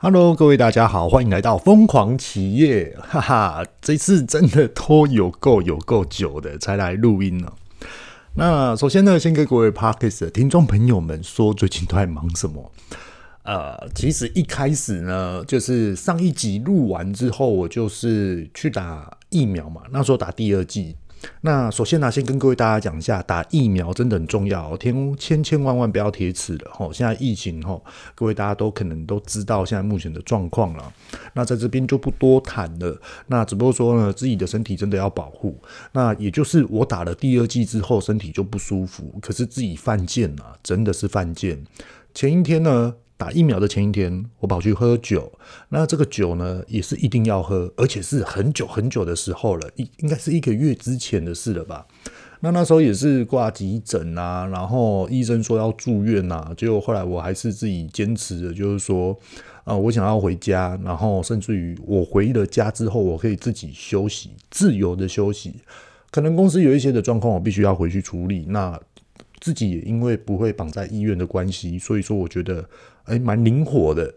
Hello，各位大家好，欢迎来到疯狂企业，哈哈，这次真的拖有够有够久的才来录音呢。那首先呢，先跟各位 Podcast 的听众朋友们说，最近都在忙什么？呃，其实一开始呢，就是上一集录完之后，我就是去打疫苗嘛，那时候打第二剂。那首先呢，先跟各位大家讲一下，打疫苗真的很重要，天千千万万不要铁齿了吼。现在疫情吼，各位大家都可能都知道现在目前的状况了。那在这边就不多谈了。那只不过说呢，自己的身体真的要保护。那也就是我打了第二剂之后，身体就不舒服，可是自己犯贱了，真的是犯贱。前一天呢。打疫苗的前一天，我跑去喝酒。那这个酒呢，也是一定要喝，而且是很久很久的时候了，应应该是一个月之前的事了吧？那那时候也是挂急诊啊，然后医生说要住院啊，结果后来我还是自己坚持的，就是说，啊、我想要回家，然后甚至于我回了家之后，我可以自己休息，自由的休息。可能公司有一些的状况，我必须要回去处理。那自己也因为不会绑在医院的关系，所以说我觉得诶蛮灵活的。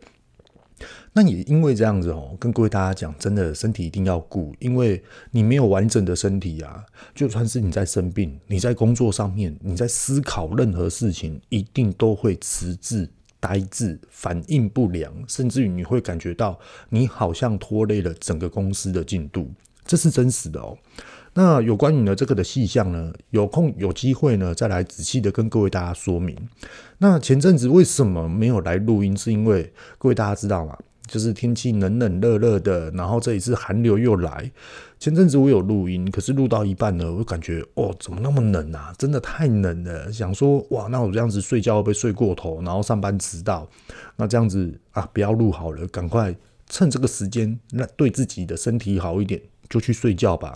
那也因为这样子哦，跟各位大家讲，真的身体一定要顾，因为你没有完整的身体啊，就算是你在生病，你在工作上面，你在思考任何事情，一定都会迟滞、呆滞、反应不良，甚至于你会感觉到你好像拖累了整个公司的进度，这是真实的哦。那有关于呢这个的细项呢，有空有机会呢再来仔细的跟各位大家说明。那前阵子为什么没有来录音？是因为各位大家知道吗？就是天气冷冷热热的，然后这一次寒流又来。前阵子我有录音，可是录到一半呢，我感觉哦，怎么那么冷啊？真的太冷了。想说哇，那我这样子睡觉会不会睡过头，然后上班迟到？那这样子啊，不要录好了，赶快趁这个时间，那对自己的身体好一点。就去睡觉吧。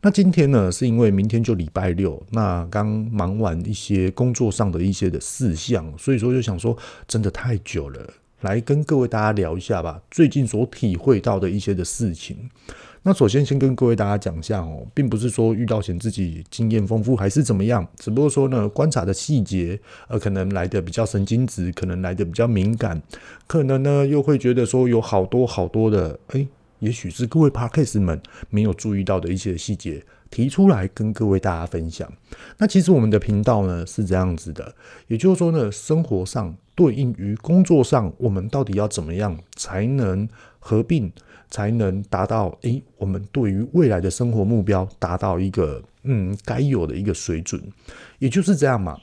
那今天呢，是因为明天就礼拜六，那刚忙完一些工作上的一些的事项，所以说就想说，真的太久了，来跟各位大家聊一下吧。最近所体会到的一些的事情。那首先先跟各位大家讲一下哦，并不是说遇到嫌自己经验丰富还是怎么样，只不过说呢，观察的细节呃，可能来的比较神经质，可能来的比较敏感，可能呢又会觉得说有好多好多的诶。也许是各位 Podcast 们没有注意到的一些细节，提出来跟各位大家分享。那其实我们的频道呢是这样子的，也就是说呢，生活上对应于工作上，我们到底要怎么样才能合并，才能达到诶、我们对于未来的生活目标达到一个嗯该有的一个水准，也就是这样嘛。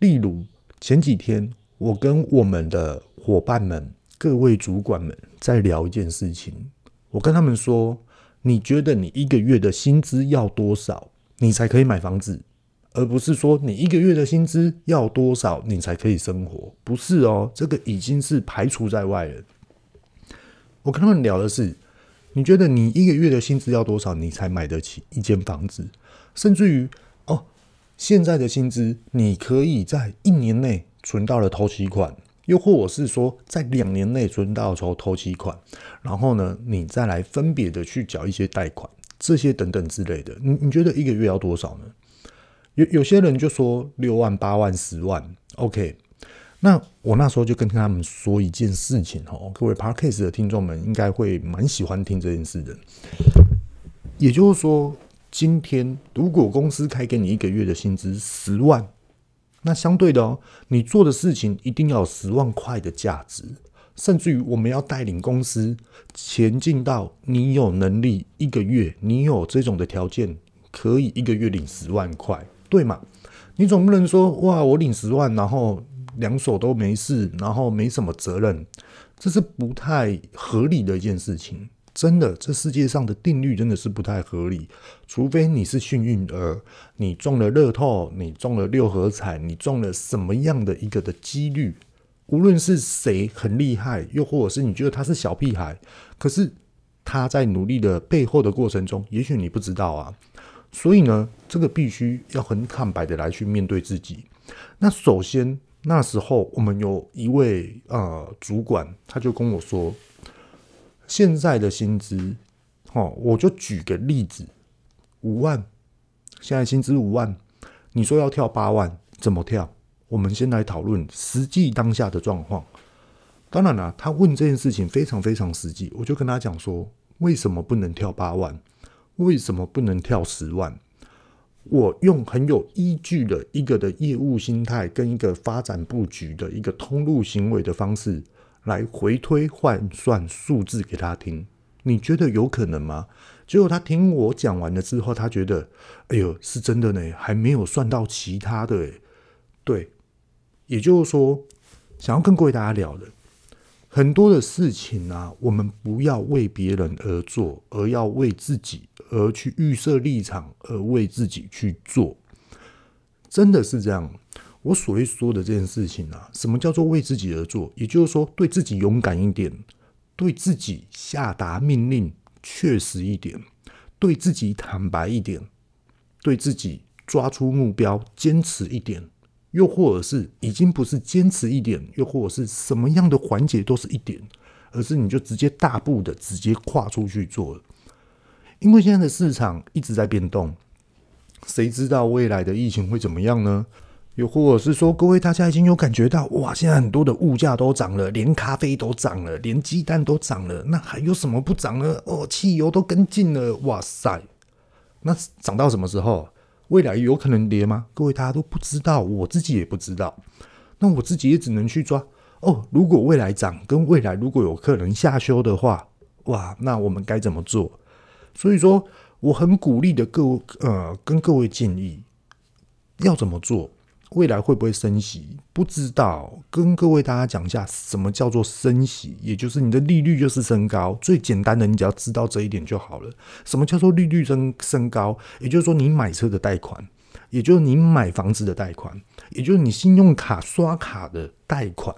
例如前几天我跟我们的伙伴们、各位主管们在聊一件事情。我跟他们说，你觉得你一个月的薪资要多少，你才可以买房子，而不是说你一个月的薪资要多少，你才可以生活，不是哦，这个已经是排除在外了。我跟他们聊的是，你觉得你一个月的薪资要多少，你才买得起一间房子，甚至于哦，现在的薪资你可以在一年内存到了头期款。又或者是说，在两年内存到头头期款，然后呢，你再来分别的去缴一些贷款，这些等等之类的，你你觉得一个月要多少呢？有有些人就说六万、八万、十万，OK。那我那时候就跟他们说一件事情哦，各位 Podcast 的听众们应该会蛮喜欢听这件事的。也就是说，今天如果公司开给你一个月的薪资十万。那相对的哦，你做的事情一定要有十万块的价值，甚至于我们要带领公司前进到你有能力一个月，你有这种的条件，可以一个月领十万块，对吗？你总不能说哇，我领十万，然后两手都没事，然后没什么责任，这是不太合理的一件事情。真的，这世界上的定律真的是不太合理。除非你是幸运儿，你中了乐透，你中了六合彩，你中了什么样的一个的几率？无论是谁很厉害，又或者是你觉得他是小屁孩，可是他在努力的背后的过程中，也许你不知道啊。所以呢，这个必须要很坦白的来去面对自己。那首先那时候，我们有一位呃主管，他就跟我说。现在的薪资，哦，我就举个例子，五万，现在薪资五万，你说要跳八万，怎么跳？我们先来讨论实际当下的状况。当然了，他问这件事情非常非常实际，我就跟他讲说，为什么不能跳八万？为什么不能跳十万？我用很有依据的一个的业务心态跟一个发展布局的一个通路行为的方式来回推换算数字给他听，你觉得有可能吗？结果他听我讲完了之后，他觉得，哎呦，是真的呢，还没有算到其他的，对，也就是说，想要跟各位大家聊的。很多的事情啊，我们不要为别人而做，而要为自己而去预设立场，而为自己去做，真的是这样。我所谓说的这件事情啊，什么叫做为自己而做？也就是说，对自己勇敢一点，对自己下达命令确实一点，对自己坦白一点，对自己抓出目标坚持一点。又或者是已经不是坚持一点，又或者是什么样的环节都是一点，而是你就直接大步的直接跨出去做了。因为现在的市场一直在变动，谁知道未来的疫情会怎么样呢？又或者是说，各位大家已经有感觉到，哇，现在很多的物价都涨了，连咖啡都涨了，连鸡蛋都涨了，那还有什么不涨呢？哦，汽油都跟进了，哇塞，那涨到什么时候？未来有可能跌吗？各位大家都不知道，我自己也不知道。那我自己也只能去抓哦。如果未来涨，跟未来如果有可能下修的话，哇，那我们该怎么做？所以说，我很鼓励的各位，呃，跟各位建议要怎么做。未来会不会升息？不知道。跟各位大家讲一下，什么叫做升息？也就是你的利率就是升高。最简单的，你只要知道这一点就好了。什么叫做利率升升高？也就是说，你买车的贷款，也就是你买房子的贷款，也就是你信用卡刷卡的贷款，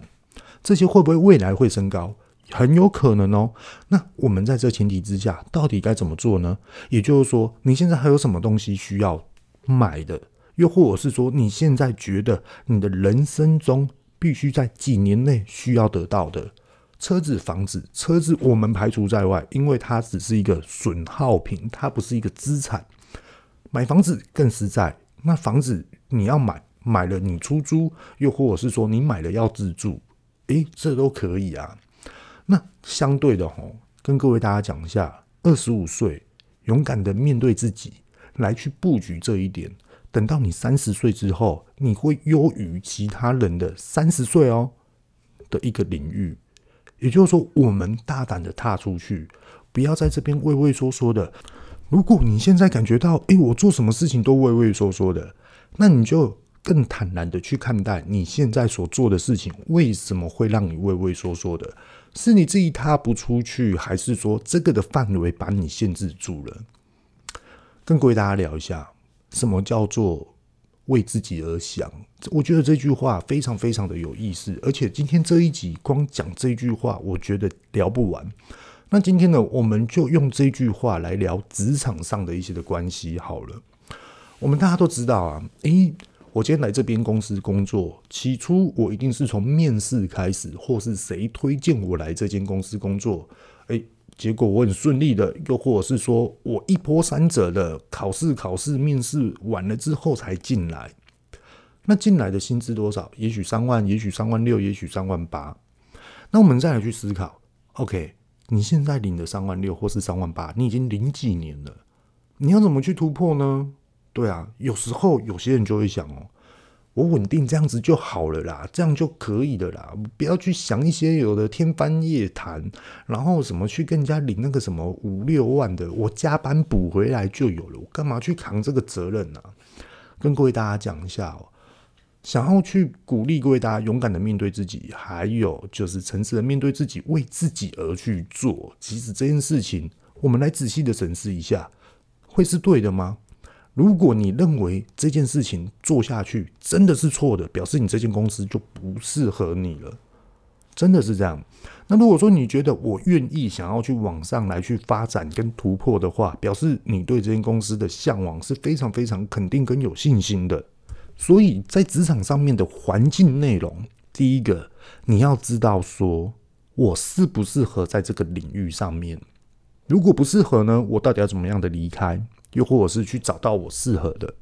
这些会不会未来会升高？很有可能哦。那我们在这前提之下，到底该怎么做呢？也就是说，你现在还有什么东西需要买的？又或者是说，你现在觉得你的人生中必须在几年内需要得到的车子、房子，车子我们排除在外，因为它只是一个损耗品，它不是一个资产。买房子更实在，那房子你要买，买了你出租，又或者是说你买了要自住，诶，这都可以啊。那相对的吼，跟各位大家讲一下，二十五岁勇敢的面对自己，来去布局这一点。等到你三十岁之后，你会优于其他人的三十岁哦的一个领域。也就是说，我们大胆的踏出去，不要在这边畏畏缩缩的。如果你现在感觉到，诶，我做什么事情都畏畏缩缩的，那你就更坦然的去看待你现在所做的事情，为什么会让你畏畏缩缩的？是你自己踏不出去，还是说这个的范围把你限制住了？跟各位大家聊一下。什么叫做为自己而想？我觉得这句话非常非常的有意思，而且今天这一集光讲这句话，我觉得聊不完。那今天呢，我们就用这句话来聊职场上的一些的关系好了。我们大家都知道啊，诶，我今天来这边公司工作，起初我一定是从面试开始，或是谁推荐我来这间公司工作，结果我很顺利的，又或者是说我一波三折的考试、考试、面试完了之后才进来。那进来的薪资多少？也许三万，也许三万六，也许三万八。那我们再来去思考，OK，你现在领的三万六或是三万八，你已经领几年了？你要怎么去突破呢？对啊，有时候有些人就会想哦。我稳定这样子就好了啦，这样就可以了啦。不要去想一些有的天方夜谭，然后什么去跟人家领那个什么五六万的，我加班补回来就有了。我干嘛去扛这个责任呢？跟各位大家讲一下哦，想要去鼓励各位大家勇敢的面对自己，还有就是诚实的面对自己，为自己而去做。其实这件事情，我们来仔细的审视一下，会是对的吗？如果你认为这件事情做下去真的是错的，表示你这间公司就不适合你了，真的是这样。那如果说你觉得我愿意想要去往上来去发展跟突破的话，表示你对这间公司的向往是非常非常肯定跟有信心的。所以在职场上面的环境内容，第一个你要知道说我适不适合在这个领域上面，如果不适合呢，我到底要怎么样的离开？又或者是去找到我适合的，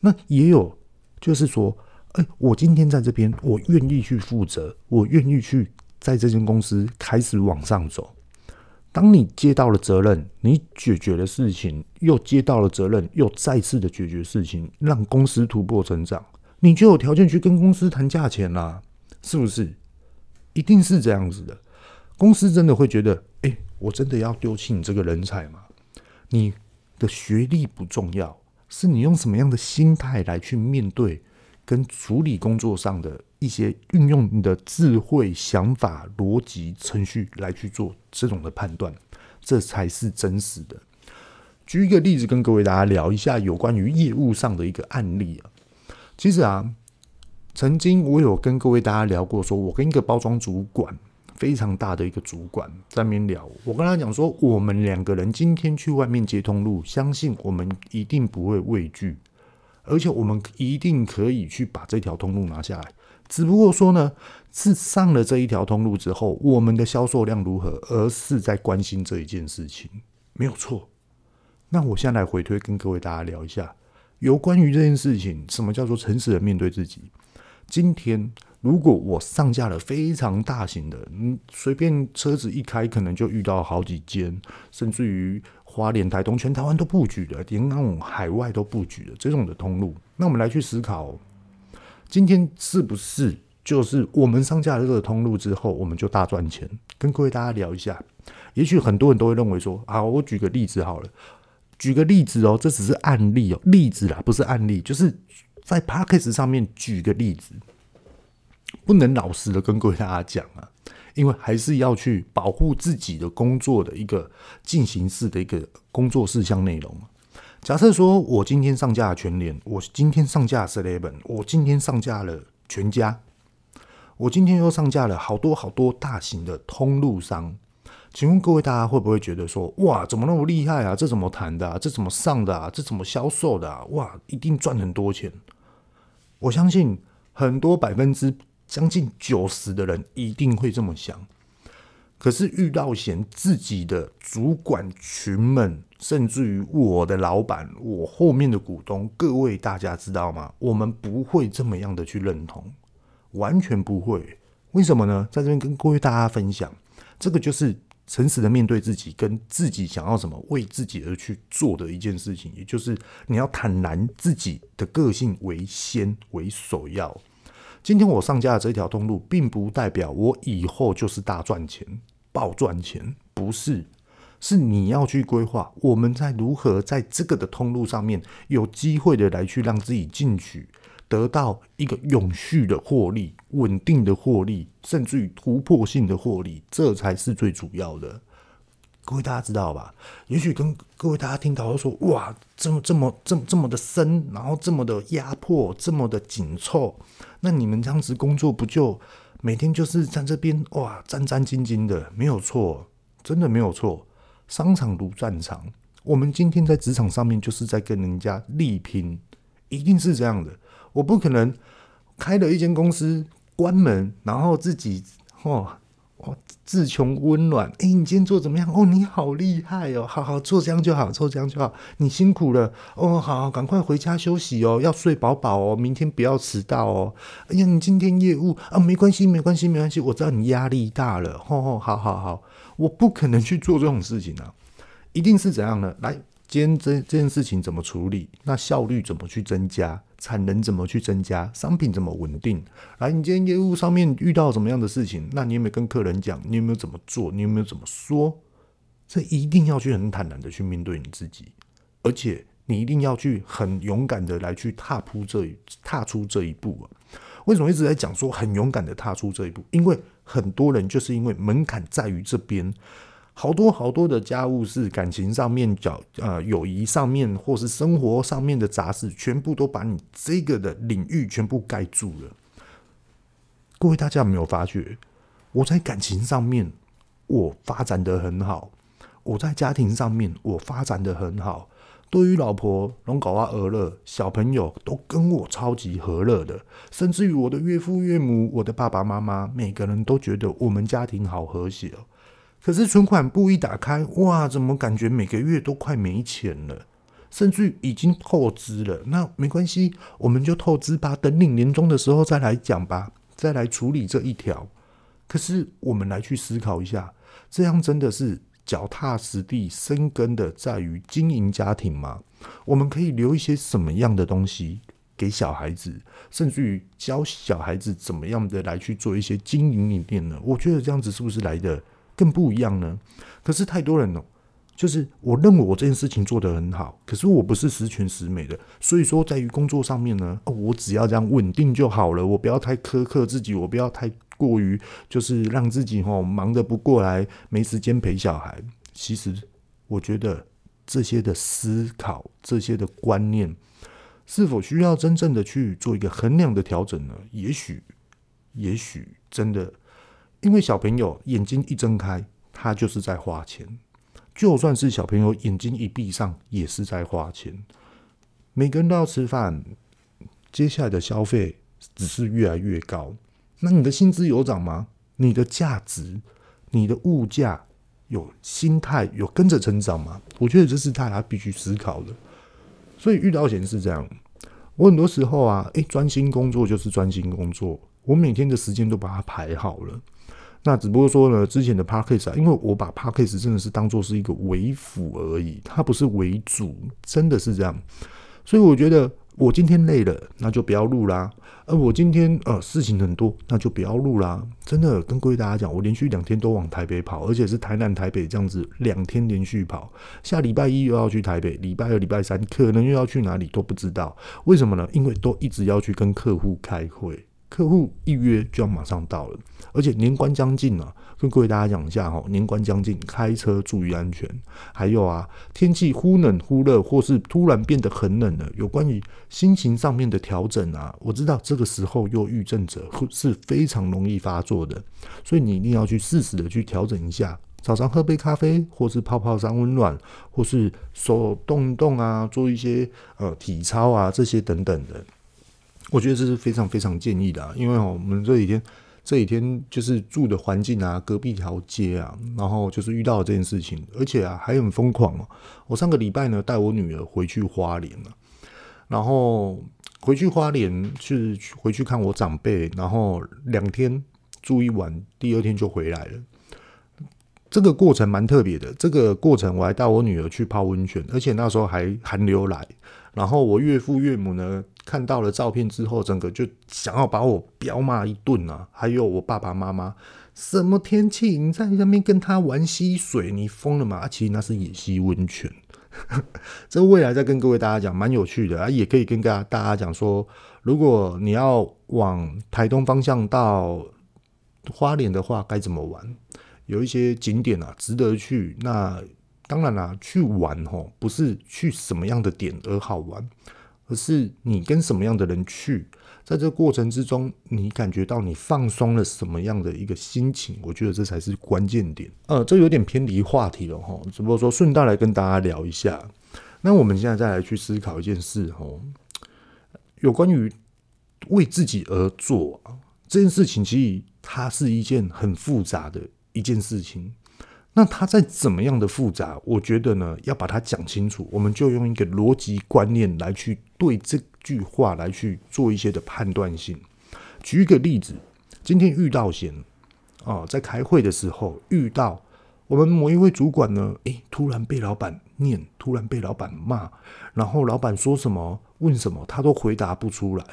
那也有，就是说，哎，我今天在这边，我愿意去负责，我愿意去在这间公司开始往上走。当你接到了责任，你解决了事情，又接到了责任，又再次的解决事情，让公司突破成长，你就有条件去跟公司谈价钱啦，是不是？一定是这样子的。公司真的会觉得，哎，我真的要丢弃你这个人才吗？你的学历不重要，是你用什么样的心态来去面对跟处理工作上的一些运用你的智慧、想法、逻辑、程序来去做这种的判断，这才是真实的。举一个例子，跟各位大家聊一下有关于业务上的一个案例啊。其实啊，曾经我有跟各位大家聊过，说我跟一个包装主管，非常大的一个主管在那边聊，我跟他讲说，我们两个人今天去外面接通路，相信我们一定不会畏惧，而且我们一定可以去把这条通路拿下来。只不过说呢，是上了这一条通路之后，我们的销售量如何，而是在关心这一件事情，没有错。那我现在来回推，跟各位大家聊一下，有关于这件事情，什么叫做诚实的面对自己？今天如果我上架了非常大型的，嗯，随便车子一开，可能就遇到好几间，甚至于花莲、台东、全台湾都布局的，连那种海外都布局的这种的通路，那我们来去思考。今天是不是就是我们上架了这个通路之后，我们就大赚钱？跟各位大家聊一下。也许很多人都会认为说，啊，我举个例子好了，举个例子哦，这只是案例哦，例子啦，不是案例，就是在 Podcast 上面举个例子，不能老实的跟各位大家讲啊，因为还是要去保护自己的工作的一个进行式的一个工作事项内容。假设说，我今天上架全联，我今天上架了 Seven，我今天上架了全家，我今天又上架了好多好多大型的通路商，请问各位大家会不会觉得说，哇，怎么那么厉害啊？这怎么谈的啊？这怎么上的啊？这怎么销售的啊？哇，一定赚很多钱！我相信很多百分之将近九十的人一定会这么想。可是遇到嫌自己的主管群们，甚至于我的老板，我后面的股东，各位大家知道吗？我们不会这么样的去认同，完全不会。为什么呢？在这边跟各位大家分享，这个就是诚实的面对自己，跟自己想要什么，为自己而去做的一件事情，也就是你要坦然自己的个性为先为首要。今天我上架的这条通路，并不代表我以后就是大赚钱、暴赚钱，不是，是你要去规划，我们在如何在这个的通路上面有机会的来去让自己进取，得到一个永续的获利、稳定的获利，甚至于突破性的获利，这才是最主要的。各位大家知道吧？也许跟各位大家听到说，哇，这么这么这么这么的深，然后这么的压迫，这么的紧凑，那你们这样子工作不就每天就是在这边哇战战兢兢的？没有错，真的没有错。商场如战场，我们今天在职场上面就是在跟人家力拼，一定是这样的。我不可能开了一间公司关门，然后自己哦。自穷温暖。哎，你今天做怎么样？哦，你好厉害哦！好好做这样就好，做这样就好。你辛苦了哦，好，赶快回家休息哦，要睡饱饱哦，明天不要迟到哦。哎呀，你今天业务啊，没关系，没关系，没关系。我知道你压力大了，吼吼，好好好，我不可能去做这种事情啊，一定是怎样的？来。今天这这件事情怎么处理？那效率怎么去增加？产能怎么去增加？商品怎么稳定？来，你今天业务上面遇到什么样的事情？那你有没有跟客人讲？你有没有怎么做？你有没有怎么说？这一定要去很坦然的去面对你自己，而且你一定要去很勇敢的来去踏出这踏出这一步啊！为什么一直在讲说很勇敢的踏出这一步？因为很多人就是因为门槛在于这边。好多好多的家务事，感情上面、角呃友谊上面，或是生活上面的杂事，全部都把你这个的领域全部盖住了。各位大家有没有发觉？我在感情上面我发展得很好，我在家庭上面我发展得很好，对于老婆龙搞啊儿乐，小朋友都跟我超级和乐的，甚至于我的岳父岳母、我的爸爸妈妈，每个人都觉得我们家庭好和谐哦。可是存款簿一打开，哇，怎么感觉每个月都快没钱了，甚至于已经透支了？那没关系，我们就透支吧，等领年终的时候再来讲吧，再来处理这一条。可是我们来去思考一下，这样真的是脚踏实地、生根的在于经营家庭吗？我们可以留一些什么样的东西给小孩子，甚至于教小孩子怎么样的来去做一些经营理念呢？我觉得这样子是不是来的更不一样呢？可是太多人了。就是我认为我这件事情做得很好，可是我不是十全十美的，所以说在于工作上面呢，哦，我只要这样稳定就好了，我不要太苛刻自己，我不要太过于就是让自己哦忙得不过来，没时间陪小孩。其实我觉得这些的思考，这些的观念，是否需要真正的去做一个衡量的调整呢？也许，也许真的，因为小朋友眼睛一睁开，他就是在花钱。就算是小朋友眼睛一闭上，也是在花钱。每个人都要吃饭，接下来的消费只是越来越高。那你的薪资有涨吗？你的价值、你的物价有心态有跟着成长吗？我觉得这是大家必须思考的。所以遇到钱是这样，我很多时候啊，诶，专心工作就是专心工作，我每天的时间都把它排好了。那只不过说呢，之前的 Podcast 啊，因为我把 Podcast 真的是当做是一个为辅而已，它不是为主，真的是这样。所以我觉得我今天累了，那就不要录啦。而我今天呃事情很多，那就不要录啦。真的跟各位大家讲，我连续两天都往台北跑，而且是台南台北这样子两天连续跑。下礼拜一又要去台北，礼拜二、礼拜三可能又要去哪里都不知道。为什么呢？因为都一直要去跟客户开会。客户一约就要马上到了，而且年关将近啊，跟各位大家讲一下哈，年关将近，开车注意安全。还有啊，天气忽冷忽热，或是突然变得很冷了，有关于心情上面的调整啊，我知道这个时候忧郁症者是非常容易发作的，所以你一定要去适时的去调整一下。早上喝杯咖啡，或是泡泡三温暖，或是手动一动啊，做一些呃体操啊，这些等等的。我觉得这是非常非常建议的啊，因为，我们这几天这几天就是住的环境啊，隔壁条街啊，然后就是遇到了这件事情，而且啊还很疯狂哦。我上个礼拜呢带我女儿回去花莲了，然后回去花莲是回去看我长辈，然后两天住一晚，第二天就回来了。这个过程蛮特别的，这个过程我还带我女儿去泡温泉，而且那时候还寒流来，然后我岳父岳母呢。看到了照片之后，整个就想要把我彪骂一顿啊！还有我爸爸妈妈，什么天气你在那边跟他玩溪水，你疯了吗？啊，其实那是野溪温泉。这未来再跟各位大家讲，蛮有趣的啊，也可以跟大家讲说，如果你要往台东方向到花莲的话，该怎么玩？有一些景点啊，值得去。那当然啦，去玩吼，不是去什么样的点而好玩。而是你跟什么样的人去，在这个过程之中，你感觉到你放松了什么样的一个心情？我觉得这才是关键点。呃，这有点偏离话题了哈，只不过说顺道来跟大家聊一下。那我们现在再来去思考一件事哈，有关于为自己而做这件事情，其实它是一件很复杂的一件事情。那它再怎么样的复杂，我觉得呢，要把它讲清楚，我们就用一个逻辑观念来去对这句话来去做一些的判断性。举一个例子，今天遇到贤啊，在开会的时候遇到我们某一位主管呢，诶，突然被老板念，突然被老板骂，然后老板说什么问什么，他都回答不出来。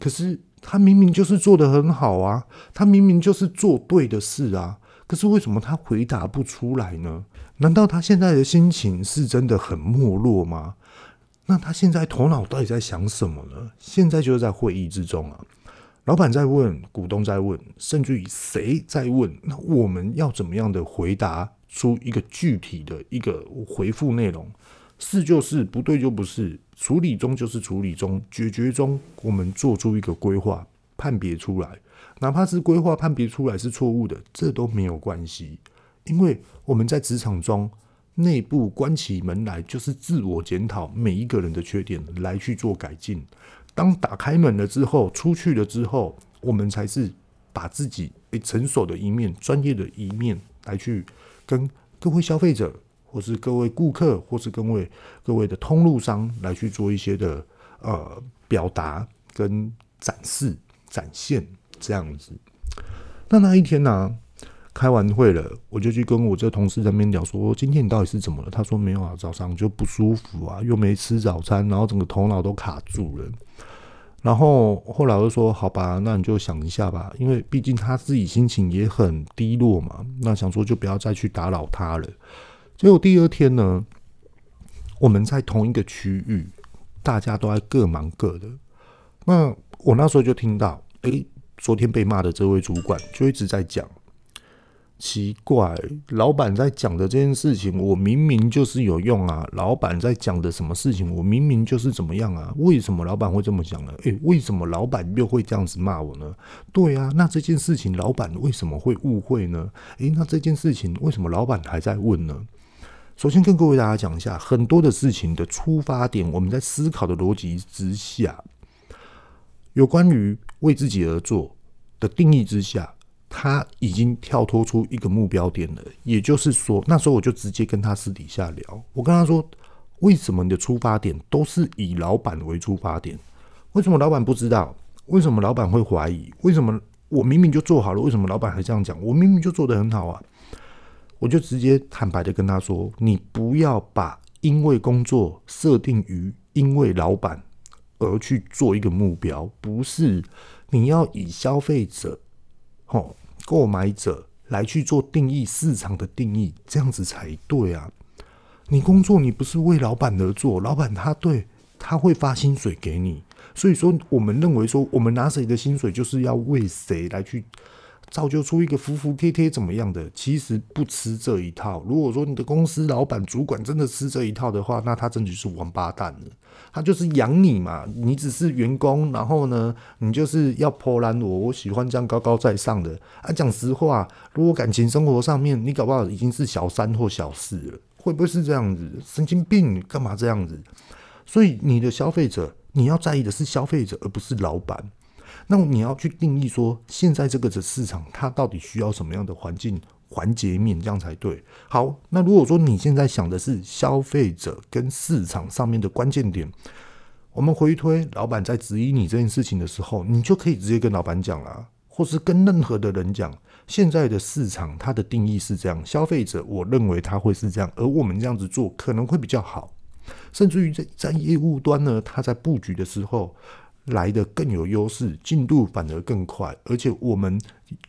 可是他明明就是做得很好啊，他明明就是做对的事啊。可是为什么他回答不出来呢？难道他现在的心情是真的很没落吗？那他现在头脑到底在想什么呢？现在就是在会议之中啊，老板在问，股东在问，甚至于谁在问？那我们要怎么样的回答出一个具体的一个回复内容？是就是，不对就不是，处理中就是处理中，解决中，我们做出一个规划，判别出来。哪怕是规划判别出来是错误的，这都没有关系，因为我们在职场中内部关起门来就是自我检讨每一个人的缺点来去做改进。当打开门了之后，出去了之后，我们才是把自己成熟的一面、专业的一面来去跟各位消费者，或是各位顾客，或是各位各位的通路商来去做一些的呃表达跟展示展现。这样子，那那一天呢、开完会了，我就去跟我这同事在那边聊说，今天你到底是怎么了？他说没有啊，早上就不舒服啊，又没吃早餐，然后整个头脑都卡住了。然后后来我就说，好吧，那你就想一下吧，因为毕竟他自己心情也很低落嘛。那想说就不要再去打扰他了。结果第二天呢，我们在同一个区域，大家都在各忙各的。那我那时候就听到，诶，昨天被骂的这位主管就一直在讲。奇怪，老板在讲的这件事情，我明明就是有用啊！老板在讲的什么事情，我明明就是怎么样啊？为什么老板会这么讲呢？诶，为什么老板又会这样子骂我呢？对啊，那这件事情老板为什么会误会呢？诶，那这件事情为什么老板还在问呢？首先跟各位大家讲一下，很多的事情的出发点，我们在思考的逻辑之下，有关于为自己而做的定义之下。他已经跳脱出一个目标点了，也就是说，那时候我就直接跟他私底下聊，我跟他说，为什么你的出发点都是以老板为出发点？为什么老板不知道？为什么老板会怀疑？为什么我明明就做好了，为什么老板还这样讲？我明明就做得很好啊！我就直接坦白的跟他说，你不要把因为工作设定于因为老板而去做一个目标，不是，你要以消费者。哦，购买者来去做定义市场的定义，这样子才对啊！你工作你不是为老板而做，老板他对他会发薪水给你，所以说我们认为说我们拿谁的薪水就是要为谁来去造就出一个服服帖帖怎么样的，其实不吃这一套。如果说你的公司老板主管真的吃这一套的话，那他真的就是王八蛋了。他就是养你嘛，你只是员工，然后呢，你就是要破烂我。我喜欢这样高高在上的啊。讲实话，如果感情生活上面你搞不好已经是小三或小四了，会不会是这样子？神经病，干嘛这样子？所以你的消费者，你要在意的是消费者，而不是老板。那你要去定义说，现在这个的市场，它到底需要什么样的环境？环节面这样才对。好，那如果说你现在想的是消费者跟市场上面的关键点，我们回推老板在质疑你这件事情的时候，你就可以直接跟老板讲啊，或是跟任何的人讲，现在的市场它的定义是这样，消费者我认为他会是这样，而我们这样子做可能会比较好，甚至于在在业务端呢，他在布局的时候。来的更有优势，进度反而更快，而且我们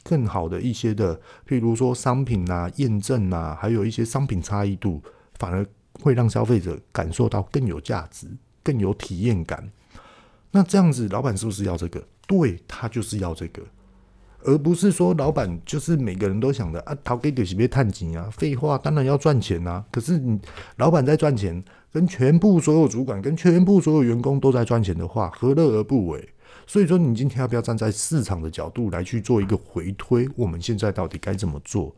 更好的一些的，譬如说商品啊、验证啊，还有一些商品差异度，反而会让消费者感受到更有价值、更有体验感。那这样子，老板是不是要这个？对，他就是要这个，而不是说老板就是每个人都想的啊，逃给就是别探紧啊，废话，当然要赚钱啊。可是你老板在赚钱。跟全部所有主管、跟全部所有员工都在赚钱的话，何乐而不为？所以说，你今天要不要站在市场的角度来去做一个回推？我们现在到底该怎么做？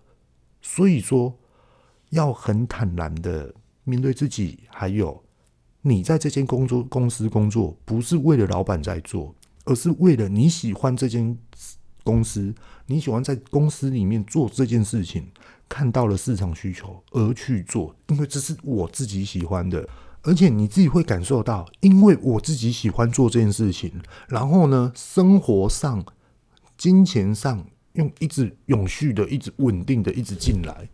所以说，要很坦然的面对自己，还有你在这间工作公司工作，不是为了老板在做，而是为了你喜欢这间公司，你喜欢在公司里面做这件事情。看到了市场需求而去做，因为这是我自己喜欢的，而且你自己会感受到，因为我自己喜欢做这件事情，然后呢，生活上、金钱上用一直永续的、一直稳定的、一直进来，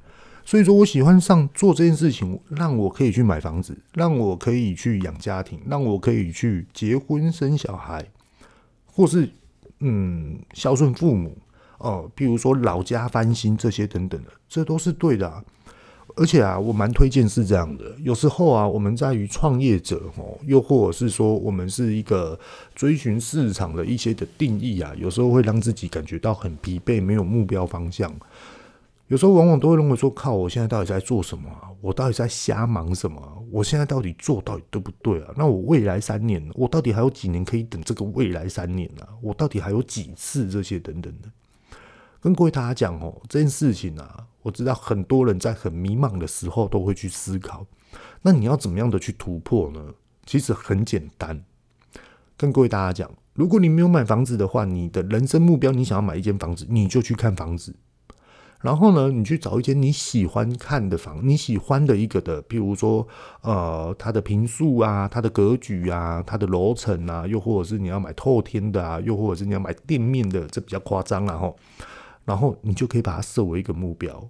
所以说我喜欢上做这件事情，让我可以去买房子，让我可以去养家庭，让我可以去结婚生小孩，或是嗯孝顺父母。哦，譬如说老家翻新这些等等的，这都是对的啊。而且啊，我蛮推荐是这样的。有时候啊，我们在于创业者哦，又或者是说我们是一个追寻市场的一些的定义啊，有时候会让自己感觉到很疲惫，没有目标方向。有时候往往都会认为说，靠，我现在到底在做什么啊？我到底在瞎忙什么啊？我现在到底做到底对不对啊？那我未来三年，我到底还有几年可以等这个未来三年啊？我到底还有几次这些等等的？跟各位大家讲哦，这件事情啊，我知道很多人在很迷茫的时候都会去思考。那你要怎么样的去突破呢？其实很简单。跟各位大家讲，如果你没有买房子的话，你的人生目标，你想要买一间房子，你就去看房子。然后呢，你去找一间你喜欢看的房，你喜欢的一个的，譬如说，呃，它的平数啊，它的格局啊，它的楼层啊，又或者是你要买透天的啊，又或者是你要买店面的，这比较夸张了哈。然后你就可以把它设为一个目标，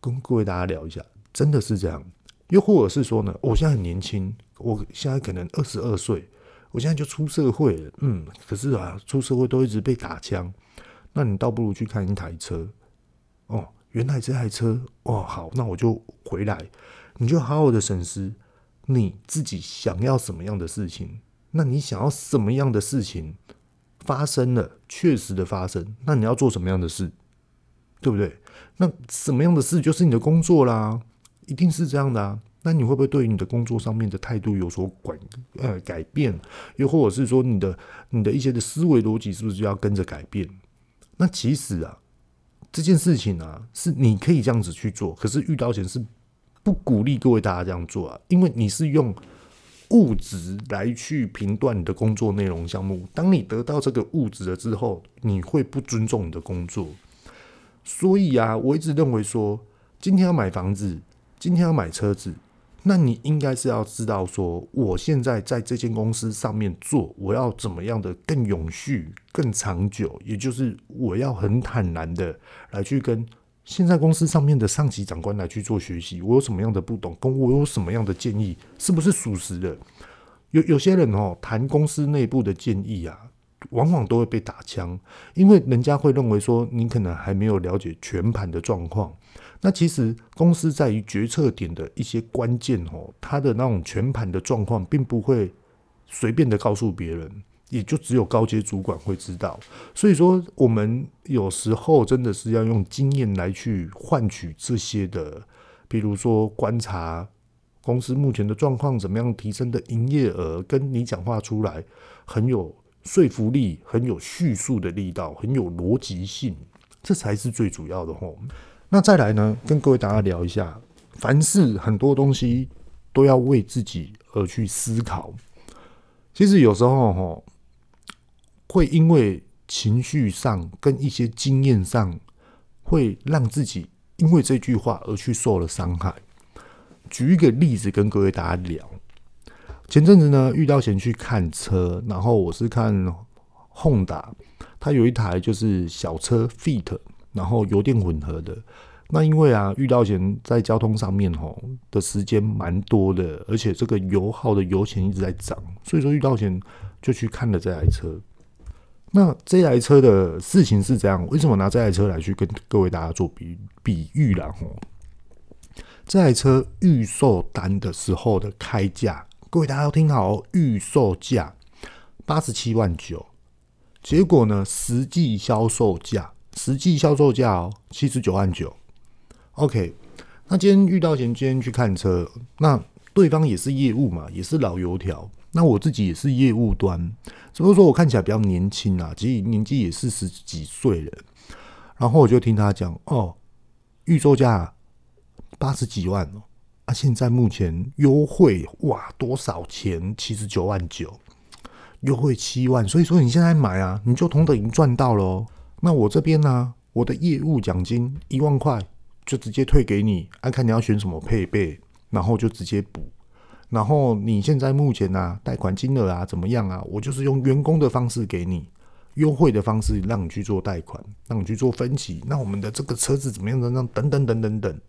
跟各位大家聊一下，真的是这样。又或者是说呢，我现在很年轻，我现在可能二十二岁，我现在就出社会了，嗯，可是啊，出社会都一直被打枪，那你倒不如去看一台车，哦，原来这台车，哦，好，那我就回来，你就好好的审视你自己想要什么样的事情，那你想要什么样的事情发生了，确实的发生，那你要做什么样的事，对不对？那什么样的事就是你的工作啦。一定是这样的啊，那你会不会对你的工作上面的态度有所改呃改变？又或者是说你的你的一些的思维逻辑是不是就要跟着改变？那其实啊，这件事情啊，是你可以这样子去做，可是遇到钱是不鼓励各位大家这样做啊，因为你是用物质来去评断你的工作内容项目，当你得到这个物质了之后，你会不尊重你的工作。所以啊，我一直认为说，今天要买房子。今天要买车子，那你应该是要知道说，我现在在这间公司上面做，我要怎么样的更永续、更长久，也就是我要很坦然的来去跟现在公司上面的上级长官来去做学习，我有什么样的不懂，跟我有什么样的建议，是不是属实的？有有些人哦，谈公司内部的建议啊，往往都会被打枪，因为人家会认为说，你可能还没有了解全盘的状况。那其实公司在于决策点的一些关键哦，它的那种全盘的状况，并不会随便的告诉别人，也就只有高阶主管会知道。所以说，我们有时候真的是要用经验来去换取这些的，比如说观察公司目前的状况，怎么样提升的营业额，跟你讲话出来很有说服力，很有叙述的力道，很有逻辑性，这才是最主要的吼。那再来呢，跟各位大家聊一下，凡事很多东西都要为自己而去思考。其实有时候哈，会因为情绪上跟一些经验上，会让自己因为这句话而去受了伤害。举一个例子跟各位大家聊，前阵子呢，遇到钱去看车，然后我是看 Honda，它有一台就是小车 Fit。然后油电混合的，那因为啊，遇到钱在交通上面吼的时间蛮多的，而且这个油耗的油钱一直在涨，所以说遇到钱就去看了这台车。那这台车的事情是这样，为什么拿这台车来去跟各位大家做比比喻啦？吼，这台车预售单的时候的开价，各位大家要听好哦，预售价八十七万九，结果呢，实际销售价。实际销售价哦，七十九万九。OK，那今天遇到钱，今天去看车，那对方也是业务嘛，也是老油条。那我自己也是业务端，只不过说我看起来比较年轻啊，其实年纪也是十几岁了。然后我就听他讲哦，预售价八十几万哦，现在目前优惠哇，多少钱？七十九万九，优惠七万。所以说你现在买啊，你就同等已经赚到了哦。那我这边呢、我的业务奖金一万块就直接退给你，按看你要选什么配备，然后就直接补。然后你现在目前、啊，贷款金额啊怎么样啊？我就是用员工的方式给你优惠的方式，让你去做贷款，让你去做分期。那我们的这个车子怎么样？怎么样？等等等等等。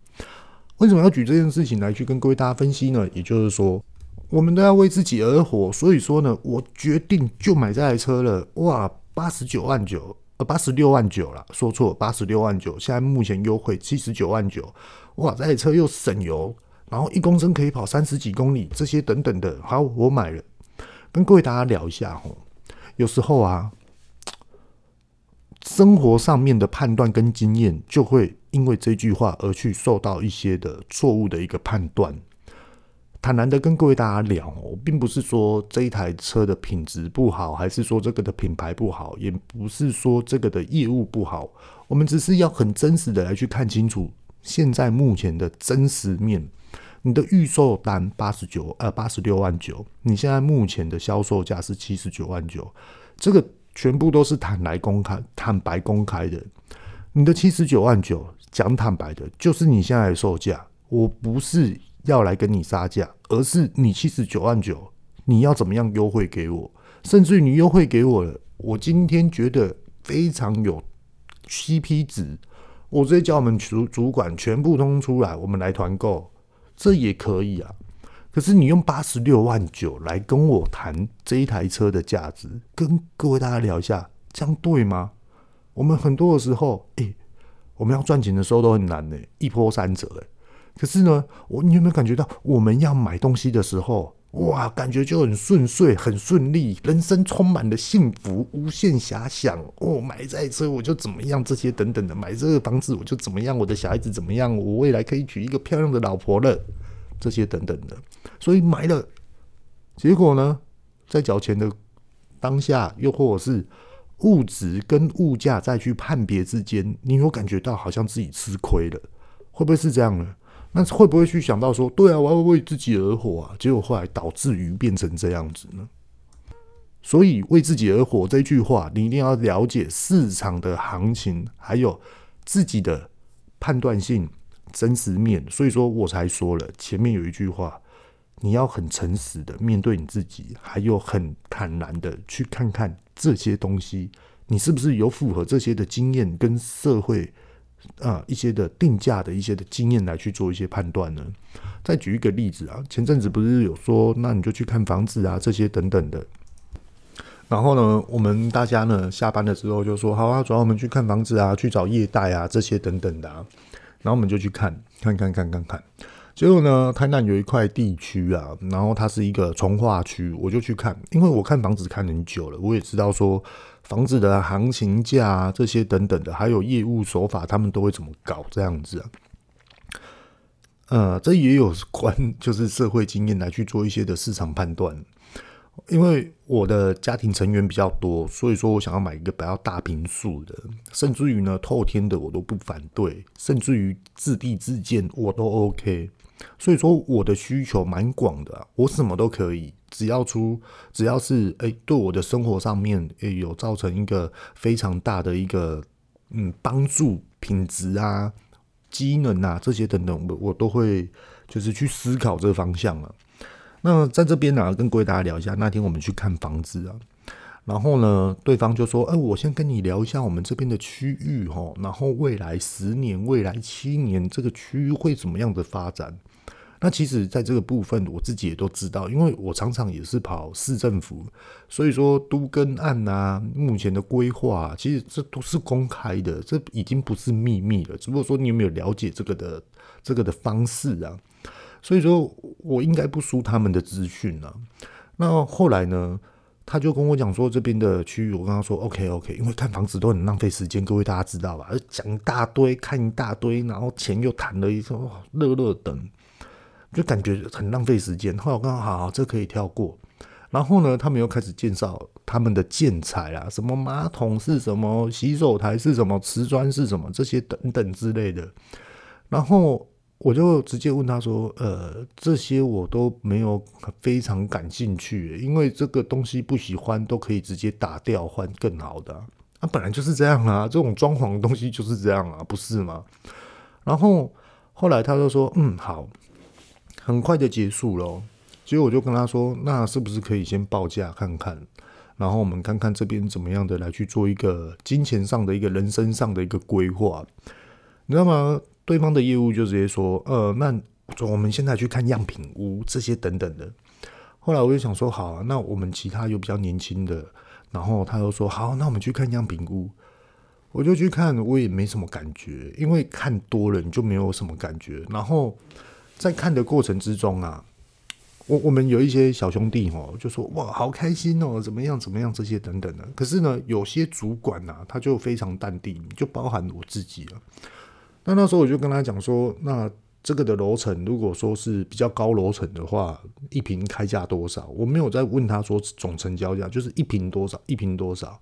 为什么要举这件事情来去跟各位大家分析呢？也就是说，我们都要为自己而活。所以说呢，我决定就买这台车了。哇，八十九万九。呃，八十六万九了，说错，八十六万九。现在目前优惠七十九万九，哇，这台车又省油，然后一公升可以跑三十几公里，这些等等的，好，我买了。跟各位大家聊一下吼，有时候啊，生活上面的判断跟经验，就会因为这句话而去受到一些的错误的一个判断。坦然的跟各位大家聊，我并不是说这一台车的品质不好，还是说这个的品牌不好，也不是说这个的业务不好，我们只是要很真实的来去看清楚现在目前的真实面。你的预售单八十九呃八十六万九，你现在目前的销售价是七十九万九，这个全部都是坦白公开、坦白公开的。你的七十九万九讲坦白的，就是你现在的售价，我不是。要来跟你杀价，而是你七十九万九，你要怎么样优惠给我？甚至于你优惠给我了，我今天觉得非常有 CP 值，我直接叫我们主主管全部通出来，我们来团购，这也可以啊。可是你用八十六万九来跟我谈这一台车的价值，跟各位大家聊一下，这样对吗？我们很多的时候，哎、我们要赚钱的时候都很难呢、一波三折哎、可是呢，我你有没有感觉到，我们要买东西的时候，哇，感觉就很顺遂、很顺利，人生充满了幸福、无限遐想。哦，买这台车我就怎么样，这些等等的，买这个房子我就怎么样，我的小孩子怎么样，我未来可以娶一个漂亮的老婆了。这些等等的，所以买了，结果呢，在缴钱的当下，又或者是物质跟物价再去判别之间，你有感觉到好像自己吃亏了，会不会是这样呢？那会不会去想到说，对啊，我要为自己而活啊？结果后来导致于变成这样子呢？所以为自己而活这句话，你一定要了解市场的行情，还有自己的判断性。真实面，所以说我才说了前面有一句话，你要很诚实的面对你自己，还有很坦然的去看看这些东西，你是不是有符合这些的经验跟社会啊一些的定价的一些的经验来去做一些判断呢？再举一个例子啊，前阵子不是有说，那你就去看房子啊这些等等的，然后呢，我们大家呢下班的时候就说，好啊，主要我们去看房子啊，去找业代啊这些等等的啊。然后我们就去看，看看看看看，结果呢，台南有一块地区啊，然后它是一个从化区，我就去看，因为我看房子看很久了，我也知道说房子的行情价啊，这些等等的，还有业务手法，他们都会怎么搞这样子啊。呃，这也有关就是社会经验来去做一些的市场判断。因为我的家庭成员比较多，所以说我想要买一个比较大坪数的，甚至于呢透天的我都不反对，甚至于自地自建我都 OK。所以说我的需求蛮广的，我什么都可以，只要出只要是哎对我的生活上面诶有造成一个非常大的一个嗯帮助品质啊、机能啊这些等等，我我都会就是去思考这个方向啊。那在这边呢、啊，跟各位大家聊一下，那天我们去看房子啊，然后呢，对方就说：“哎、我先跟你聊一下我们这边的区域哈，然后未来十年、未来七年这个区域会怎么样的发展？”那其实，在这个部分，我自己也都知道，因为我常常也是跑市政府，所以说都更案啊，目前的规划，其实这都是公开的，这已经不是秘密了。只不过说你有没有了解这个的这个的方式啊？所以说，我应该不输他们的资讯了。那后来呢，他就跟我讲说，这边的区域，我跟他说 OK OK，因为看房子都很浪费时间，各位大家知道吧？讲一大堆，看一大堆，然后钱又谈了一说乐乐等，就感觉很浪费时间。后来我刚刚好好，这可以跳过。然后呢，他们又开始介绍他们的建材啊，什么马桶是什么，洗手台是什么，瓷砖是什么，这些等等之类的。然后。我就直接问他说：“呃，这些我都没有非常感兴趣，因为这个东西不喜欢都可以直接打掉换更好的啊，本来就是这样啊，这种装潢的东西就是这样啊，不是吗？”然后后来他就说：“嗯，好，很快就结束了。”结果我就跟他说：“那是不是可以先报价看看，然后我们看看这边怎么样的来去做一个金钱上的一个人生上的一个规划，你知道吗？”对方的业务就直接说：“呃，那我们现在去看样品屋这些等等的。”后来我就想说：“好啊，那我们其他有比较年轻的。”然后他又说：“好，那我们去看样品屋。”我就去看，我也没什么感觉，因为看多了你就没有什么感觉。然后在看的过程之中啊，我我们有一些小兄弟哦，就说：“哇，好开心哦，怎么样怎么样这些等等的。”可是呢，有些主管呐、啊，他就非常淡定，就包含我自己了。那那时候我就跟他讲说，那这个的楼层如果说是比较高楼层的话，一平开价多少？我没有再问他说总成交价，就是一平多少，一平多少？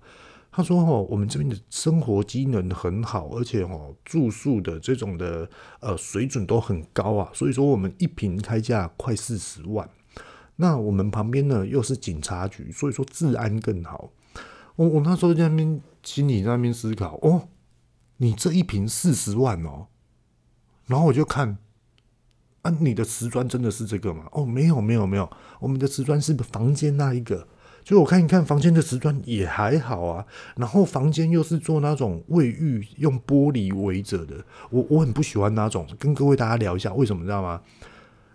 他说哦，我们这边的生活机能很好，而且哦住宿的这种的呃水准都很高啊，所以说我们一平开价快四十万。那我们旁边呢又是警察局，所以说治安更好。我我那时候在那边心里在那边思考哦。你这一瓶四十万哦，然后我就看，啊，你的瓷砖真的是这个吗？哦，没有没有没有，我们的瓷砖是房间那一个，就我看一看房间的瓷砖也还好啊，然后房间又是做那种卫浴用玻璃围着的，我我很不喜欢那种。跟各位大家聊一下，为什么知道吗？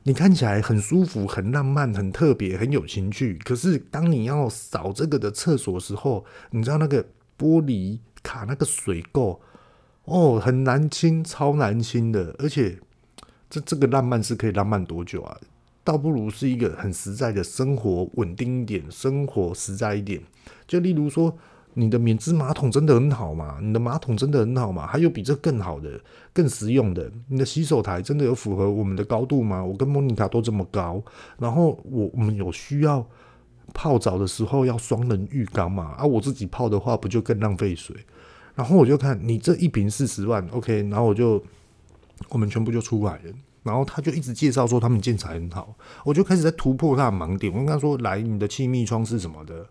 你看起来很舒服、很浪漫、很特别、很有情趣，可是当你要扫这个的厕所的时候，你知道那个玻璃卡那个水垢哦，很难清，超难清的。而且这这个浪漫是可以浪漫多久啊？倒不如是一个很实在的生活，稳定一点，生活实在一点。就例如说。你的免治马桶真的很好吗？你的马桶真的很好吗？还有比这更好的、更实用的？你的洗手台真的有符合我们的高度吗？我跟莫妮卡都这么高，然后我我们有需要泡澡的时候要双人浴缸嘛？啊，我自己泡的话不就更浪费水？然后我就看你这一瓶四十万，OK，然后我就我们全部就出来了，然后他就一直介绍说他们建材很好，我就开始在突破他的盲点。我跟他说：“来，你的气密窗是什么的？”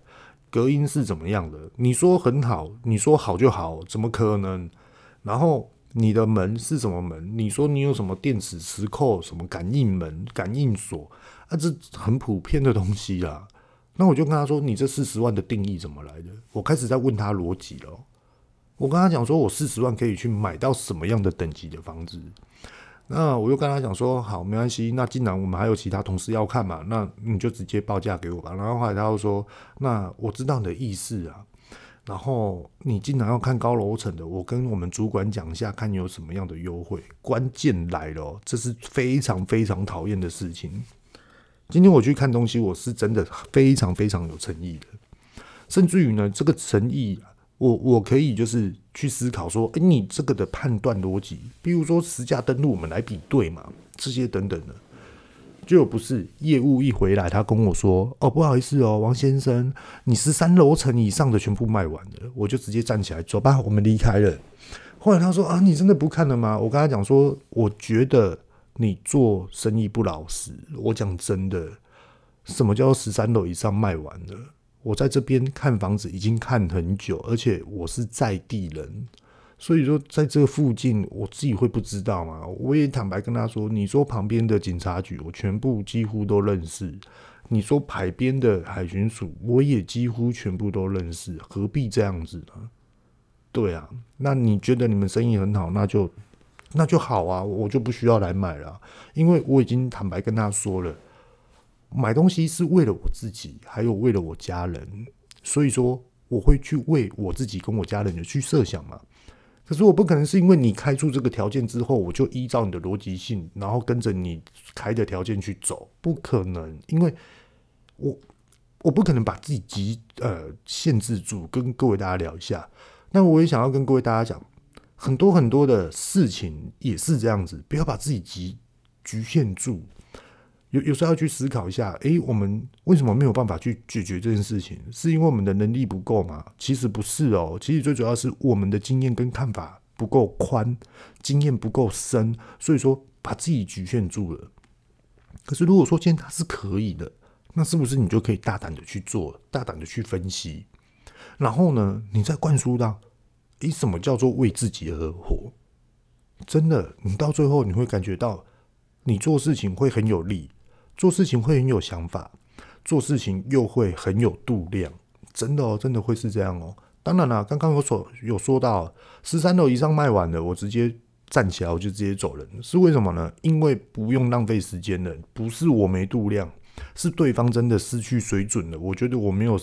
隔音是怎么样的？你说很好，你说好就好，怎么可能？然后你的门是什么门？你说你有什么电子磁扣、什么感应门、感应锁？啊，这很普遍的东西啊。那我就跟他说：“你这四十万的定义怎么来的？”我开始在问他逻辑了。我跟他讲说：“我四十万可以去买到什么样的等级的房子？”那我又跟他讲说，好，没关系。那既然我们还有其他同事要看嘛，那你就直接报价给我吧。然后后来他又说，那我知道你的意思啊。然后你既然要看高楼层的，我跟我们主管讲一下，看你有什么样的优惠。关键来了，这是非常非常讨厌的事情。今天我去看东西，我是真的非常非常有诚意的，甚至于呢，这个诚意。我我可以就是去思考说，哎，你这个的判断逻辑，比如说实价登录，我们来比对嘛，这些等等的，就不是业务一回来，他跟我说，哦，不好意思哦，王先生，你十三楼层以上的全部卖完了，我就直接站起来走吧，我们离开了。后来他说啊，你真的不看了吗？我跟他讲说，我觉得你做生意不老实。我讲真的，什么叫十三楼以上卖完了？我在这边看房子已经看很久，而且我是在地人，所以说在这附近我自己会不知道吗？我也坦白跟他说，你说旁边的警察局，我全部几乎都认识；你说海边的海巡署，我也几乎全部都认识。何必这样子呢？对啊，那你觉得你们生意很好，那就那就好啊，我就不需要来买了，因为我已经坦白跟他说了。买东西是为了我自己，还有为了我家人，所以说我会去为我自己跟我家人的去设想嘛。可是我不可能是因为你开出这个条件之后，我就依照你的逻辑性，然后跟着你开的条件去走，不可能，因为我我不可能把自己极呃限制住。跟各位大家聊一下，那我也想要跟各位大家讲，很多很多的事情也是这样子，不要把自己极局限住。有有时候要去思考一下，诶，我们为什么没有办法去解决这件事情？是因为我们的能力不够吗？其实不是哦，其实最主要是我们的经验跟看法不够宽，经验不够深，所以说把自己局限住了。可是如果说今天它是可以的，那是不是你就可以大胆的去做，大胆的去分析？然后呢，你再灌输到，诶，什么叫做为自己而活？真的，你到最后你会感觉到，你做事情会很有力。做事情会很有想法，做事情又会很有度量，真的哦，真的会是这样哦。当然了，刚刚有所有说到十三楼以上卖完了，我直接站起来，我就直接走人，是为什么呢？因为不用浪费时间了，不是我没度量，是对方真的失去水准了。我觉得我没有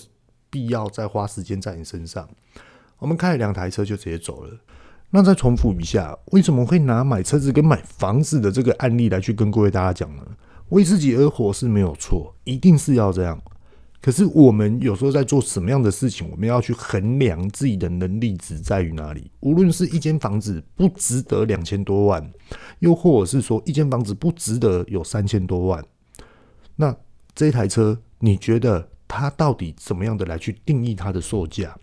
必要再花时间在你身上。我们开了两台车就直接走了。那再重复一下，为什么会拿买车子跟买房子的这个案例来去跟各位大家讲呢？为自己而活是没有错，一定是要这样。可是我们有时候在做什么样的事情，我们要去衡量自己的能力值在于哪里。无论是一间房子不值得两千多万，又或者是说一间房子不值得有三千多万，那这台车你觉得它到底怎么样的来去定义它的售价？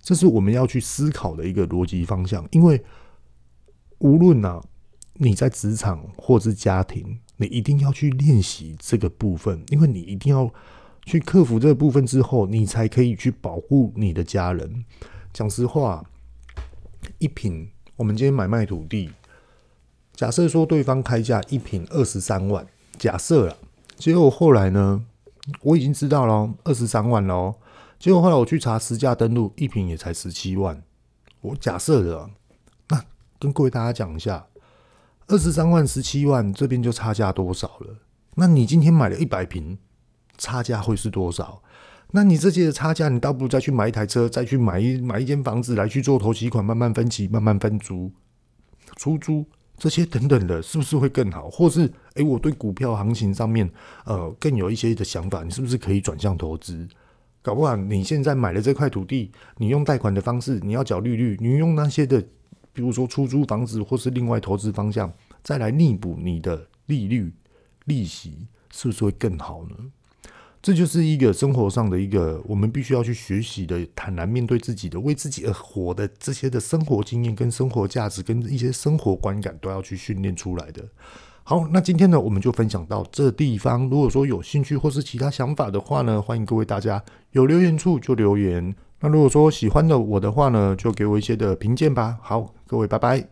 这是我们要去思考的一个逻辑方向。因为无论呢、啊，你在职场或是家庭。你一定要去练习这个部分，因为你一定要去克服这个部分之后，你才可以去保护你的家人。讲实话，一品，我们今天买卖土地，假设说对方开价一品二十三万，假设了，结果后来呢，我已经知道了，二十三万喽。结果后来我去查实价登录，一坪也才十七万。我假设的，那跟各位大家讲一下，二十三万、十七万这边就差价多少了？那你今天买了一百平，差价会是多少？那你这些的差价，你倒不如再去买一台车，再去买一买一间房子来去做头期款，慢慢分期，慢慢分租、出租这些等等的，是不是会更好？或是诶、我对股票行情上面呃更有一些的想法，你是不是可以转向投资？搞不好你现在买了这块土地，你用贷款的方式，你要缴利率，你用那些的，比如说出租房子或是另外投资方向，再来弥补你的利率利息，是不是会更好呢？这就是一个生活上的一个我们必须要去学习的，坦然面对自己的，为自己而活的这些的生活经验、跟生活价值、跟一些生活观感，都要去训练出来的。好，那今天呢，我们就分享到这地方。如果说有兴趣或是其他想法的话呢，欢迎各位大家有留言处就留言。那如果说喜欢的我的话呢，就给我一些的评鉴吧。好，各位拜拜。